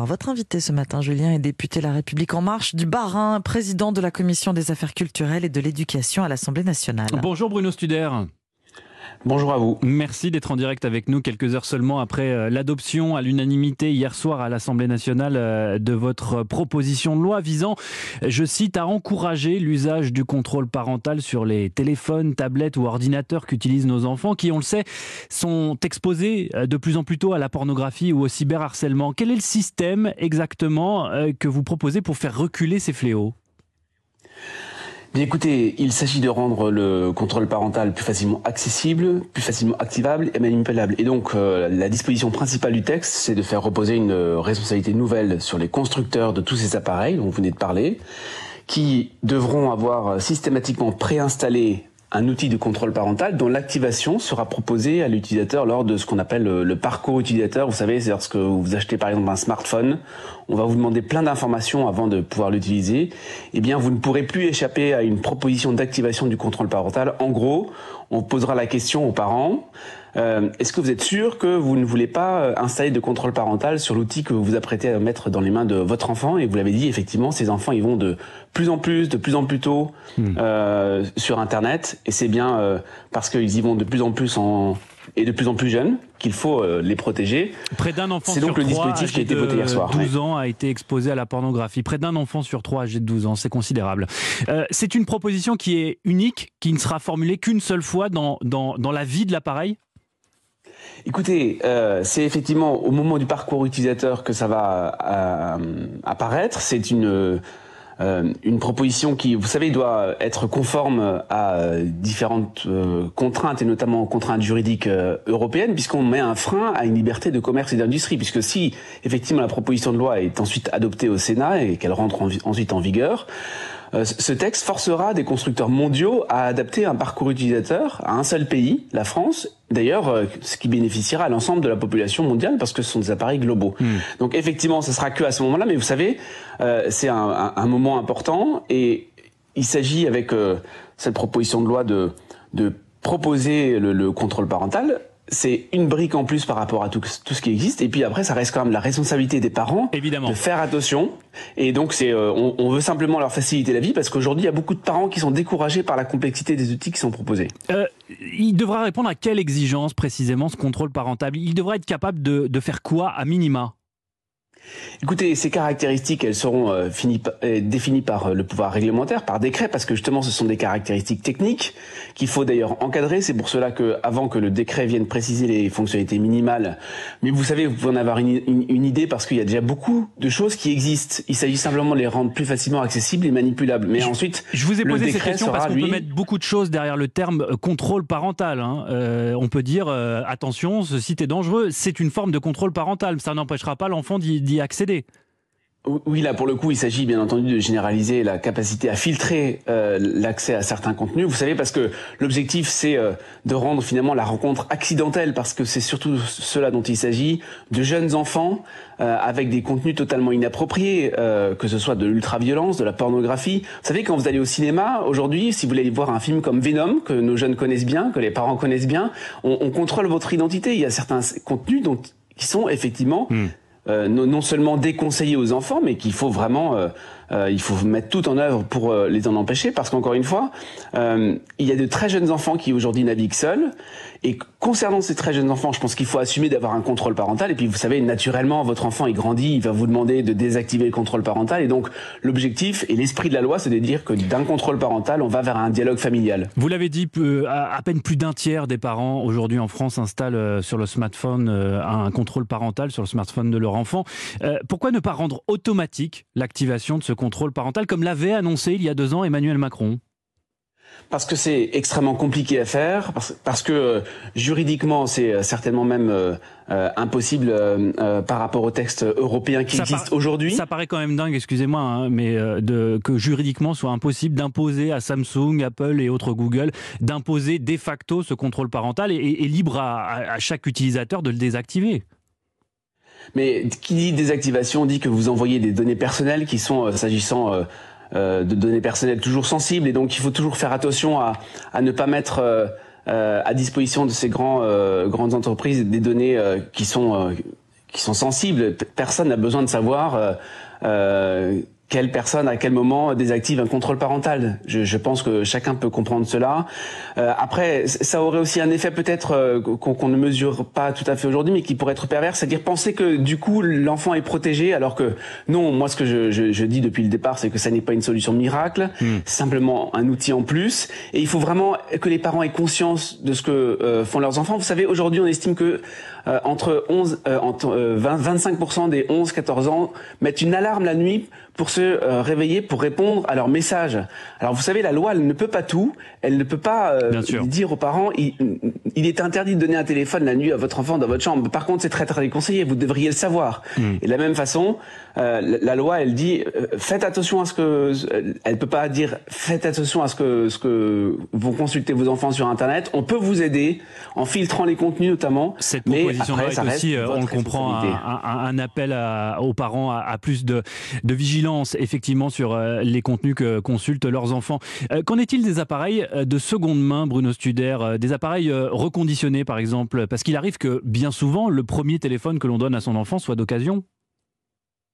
votre invité ce matin. Julien est député La République En Marche du Bas-Rhin, président de la Commission des affaires culturelles et de l'éducation à l'Assemblée nationale. Bonjour Bruno Studer. Bonjour à vous. Merci d'être en direct avec nous quelques heures seulement après euh, l'adoption à l'unanimité hier soir à l'Assemblée nationale euh, de votre proposition de loi visant, je cite, à encourager l'usage du contrôle parental sur les téléphones, tablettes ou ordinateurs qu'utilisent nos enfants qui, on le sait, sont exposés euh, de plus en plus tôt à la pornographie ou au cyberharcèlement. Quel est le système exactement que vous proposez pour faire reculer ces fléaux? Bien écoutez, il s'agit de rendre le contrôle parental plus facilement accessible, plus facilement activable et manipulable. Et donc euh, la disposition principale du texte, c'est de faire reposer une responsabilité nouvelle sur les constructeurs de tous ces appareils dont vous venez de parler, qui devront avoir systématiquement préinstallé un outil de contrôle parental dont l'activation sera proposée à l'utilisateur lors de ce qu'on appelle le, parcours utilisateur. Vous savez, c'est lorsque vous achetez par exemple un smartphone, on va vous demander plein d'informations avant de pouvoir l'utiliser. Eh bien, vous ne pourrez plus échapper à une proposition d'activation du contrôle parental. En gros, on posera la question aux parents. Euh, est-ce que vous êtes sûr que vous ne voulez pas euh, installer de contrôle parental sur l'outil que vous vous apprêtez à mettre dans les mains de votre enfant? Et vous l'avez dit, effectivement, ces enfants, ils vont de plus en plus, de plus en plus tôt hmm. euh, sur Internet, et c'est bien euh, parce qu'ils y vont de plus en plus en et de plus en plus jeunes qu'il faut euh, les protéger. Près d'un enfant C'est donc le dispositif qui a été voté hier soir. 12 ans a été exposé à la pornographie. Près d'un enfant sur trois âgé de 12 ans, c'est considérable. Euh, c'est une proposition qui est unique, qui ne sera formulée qu'une seule fois dans, dans, dans la vie de l'appareil? Écoutez, euh, c'est effectivement au moment du parcours utilisateur que ça va euh, apparaître. C'est une euh, une proposition qui, vous savez, doit être conforme à euh, différentes euh, contraintes et notamment contraintes juridiques européennes, puisqu'on met un frein à une liberté de commerce et d'industrie. Puisque si effectivement la proposition de loi est ensuite adoptée au Sénat et qu'elle rentre ensuite en vigueur, euh, ce texte forcera des constructeurs mondiaux à adapter un parcours utilisateur à un seul pays, la France, d'ailleurs, euh, ce qui bénéficiera à l'ensemble de la population mondiale parce que ce sont des appareils globaux. Hmm. Donc effectivement, ce sera que à ce moment-là, mais vous savez, euh, c'est un, un, moment important et il s'agit avec cette proposition de loi de, de proposer le, le contrôle parental c'est une brique en plus par rapport à tout, tout, ce qui existe. Et puis après, ça reste quand même la responsabilité des parents Évidemment. de faire attention. Et donc, c'est, euh, on, on, veut simplement leur faciliter la vie parce qu'aujourd'hui, il y a beaucoup de parents qui sont découragés par la complexité des outils qui sont proposés. Euh, il devra répondre à quelle exigence précisément ce contrôle parental? Il devra être capable de, de faire quoi à minima? Écoutez, ces caractéristiques, elles seront euh, euh, définies par euh, le pouvoir réglementaire, par décret, parce que justement, ce sont des caractéristiques techniques qu'il faut d'ailleurs encadrer. C'est pour cela que, avant que le décret vienne préciser les fonctionnalités minimales, mais vous savez, vous pouvez en avoir une, une idée parce qu'il y a déjà beaucoup de choses qui existent. Il s'agit simplement de les rendre plus facilement accessibles et manipulables. Mais ensuite, je vous ai posé cette question parce qu'on peut mettre beaucoup de choses derrière le terme contrôle parental. Hein. Euh, on peut dire attention, ce site est dangereux. C'est une forme de contrôle parental. Ça n'empêchera pas l'enfant d'y accéder. Oui, là pour le coup, il s'agit bien entendu de généraliser la capacité à filtrer euh, l'accès à certains contenus. Vous savez, parce que l'objectif c'est euh, de rendre finalement la rencontre accidentelle, parce que c'est surtout cela dont il s'agit, de jeunes enfants euh, avec des contenus totalement inappropriés, que ce soit de l'ultra-violence, de la pornographie. Vous savez, quand vous allez au cinéma aujourd'hui, si vous voulez voir un film comme Venom, que nos jeunes connaissent bien, que les parents connaissent bien, on, on contrôle votre identité. Il y a certains contenus dont qui sont effectivement hmm. Euh, non, seulement déconseiller aux enfants, mais qu'il faut vraiment, euh, euh, il faut mettre tout en œuvre pour les en empêcher, parce qu'encore une fois, il y a de très jeunes enfants qui aujourd'hui naviguent seuls, et concernant ces très jeunes enfants, je pense qu'il faut assumer d'avoir un contrôle parental. Et puis, vous savez, naturellement, votre enfant, il grandit, il va vous demander de désactiver le contrôle parental. Et donc, l'objectif et l'esprit de la loi, c'est de dire que d'un contrôle parental, on va vers un dialogue familial. Vous l'avez dit, à peine plus d'un tiers des parents aujourd'hui en France installent euh, sur le smartphone euh, un contrôle parental sur le smartphone de leur enfant. Euh, pourquoi ne pas rendre automatique l'activation de ce contrôle parental, comme l'avait annoncé il y a deux ans Emmanuel Macron parce que c'est extrêmement compliqué à faire, parce, que euh, juridiquement c'est euh, certainement même euh, impossible par rapport au texte européen qui existe aujourd'hui. Ça paraît quand même dingue, excusez-moi, hein, mais de, que juridiquement soit impossible d'imposer à Samsung, Apple et autres Google d'imposer de facto ce contrôle parental et, libre à, chaque utilisateur de le désactiver. Mais qui dit désactivation dit que vous envoyez des données personnelles qui sont, s'agissant euh, de données personnelles toujours sensibles et donc il faut toujours faire attention à, à ne pas mettre euh, euh, à disposition de ces grands, grandes entreprises des données qui sont qui sont sensibles. Personne n'a besoin de savoir quelle personne à quel moment désactive un contrôle parental. Je, je pense que chacun peut comprendre cela. Euh, après, ça aurait aussi un effet peut-être euh, qu'on ne mesure pas tout à fait aujourd'hui, mais qui pourrait être pervers, c'est-à-dire penser que du coup l'enfant est protégé, alors que non. Moi, ce que je, je, je dis depuis le départ, c'est que ça n'est pas une solution miracle, hmm. simplement un outil en plus. Et il faut vraiment que les parents aient conscience de ce que euh, font leurs enfants. Vous savez, aujourd'hui, on estime que euh, entre 11, entre 20, 25% des 11-14 ans mettent une alarme la nuit pour se euh, réveiller, pour répondre à leurs messages. Alors vous savez, la loi, elle ne peut pas tout. Elle ne peut pas euh, dire aux parents, il, il, est interdit de donner un téléphone la nuit à votre enfant dans votre chambre. Par contre, c'est très très déconseillé. Vous devriez le savoir. Hmm. Et de la même façon, euh, la, loi, elle dit, faites attention à ce que, elle peut pas dire, faites attention à ce que ce que vous consultez vos enfants sur Internet. On peut vous aider en filtrant les contenus notamment. Cette proposition mais après, est aussi, on le comprend, un, un, appel à, aux parents à, à plus de, de vigilance effectivement sur euh, les contenus que consultent leurs enfants. Euh, qu'en est-il des appareils euh, de seconde main, Bruno Studer Des appareils reconditionnés par exemple? Parce qu'il arrive que bien souvent le premier téléphone que l'on donne à son enfant soit d'occasion.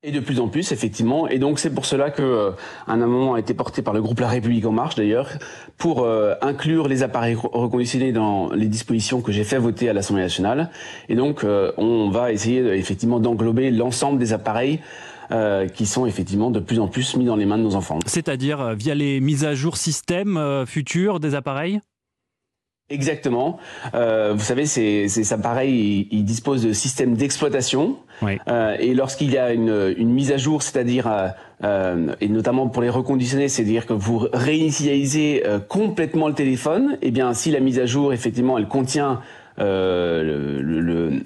Et de plus en plus, effectivement. Et donc c'est pour cela que un amendement a été porté par le groupe La République en marche d'ailleurs pour inclure les appareils reconditionnés dans les dispositions que j'ai fait voter à l'Assemblée nationale. Et donc on va essayer effectivement d'englober l'ensemble des appareils euh, qui sont effectivement de plus en plus mis dans les mains de nos enfants. C'est-à-dire euh, via les mises à jour système euh, futurs des appareils? Exactement. Euh, vous savez, ces, ces appareils, ils, disposent de systèmes d'exploitation. Oui. Euh, et lorsqu'il y a une, une, mise à jour, c'est-à-dire, euh, et notamment pour les reconditionner, c'est-à-dire que vous réinitialisez complètement le téléphone, eh bien, si la mise à jour, effectivement, elle contient euh,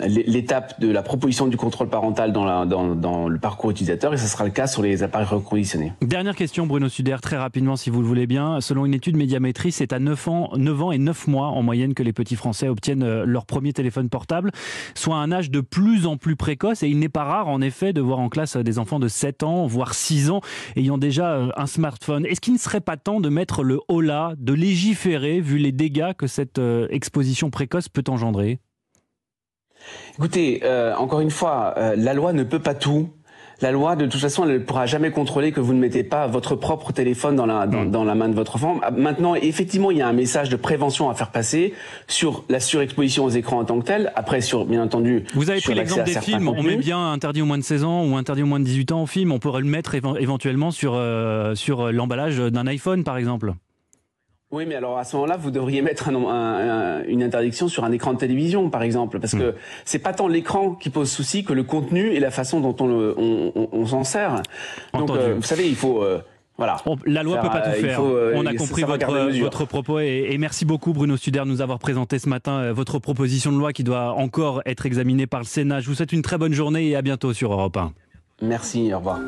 l'étape de la proposition du contrôle parental dans, la, dans, dans, le parcours utilisateur et ce sera le cas sur les appareils reconditionnés. Dernière question Bruno Suder, très rapidement si vous le voulez bien. Selon une étude médiamétrie, c'est à 9 ans, 9 ans et 9 mois en moyenne que les petits Français obtiennent euh, leur premier téléphone portable, soit un âge de plus en plus précoce et il n'est pas rare en effet de voir en classe des enfants de 7 ans, voire 6 ans ayant déjà euh, un smartphone. Est-ce qu'il ne serait pas temps de mettre le haut là, de légiférer vu les dégâts que cette exposition précoce peut engendrer Écoutez, euh, encore une fois, euh, la loi ne peut pas tout. La loi, de toute façon, elle ne pourra jamais contrôler que vous ne mettez pas votre propre téléphone dans la, dans, mm. la main de votre enfant. Ah, maintenant, effectivement, il y a un message de prévention à faire passer sur la surexposition aux écrans en tant que telle. Après, sur, bien entendu, Vous avez pris l'exemple des films. On met bien interdit au moins de 16 ans ou interdit au moins de 18 ans au film. On pourrait le mettre éventuellement sur, euh, sur l'emballage d'un iPhone, par exemple. Oui, mais alors à ce moment-là, vous devriez mettre une interdiction sur un écran de télévision, par exemple, parce que hmm. c'est pas tant l'écran qui pose souci que le contenu et la façon dont on, s'en sert. Donc, euh, vous savez, il faut. Euh, voilà. la loi ne peut pas tout euh, faire. on a compris votre, votre propos et, et, merci beaucoup Bruno Studer de nous avoir présenté ce matin votre proposition de loi qui doit encore être examinée par le Sénat. Je vous souhaite une très bonne journée et à bientôt sur Europe 1. Merci, au revoir.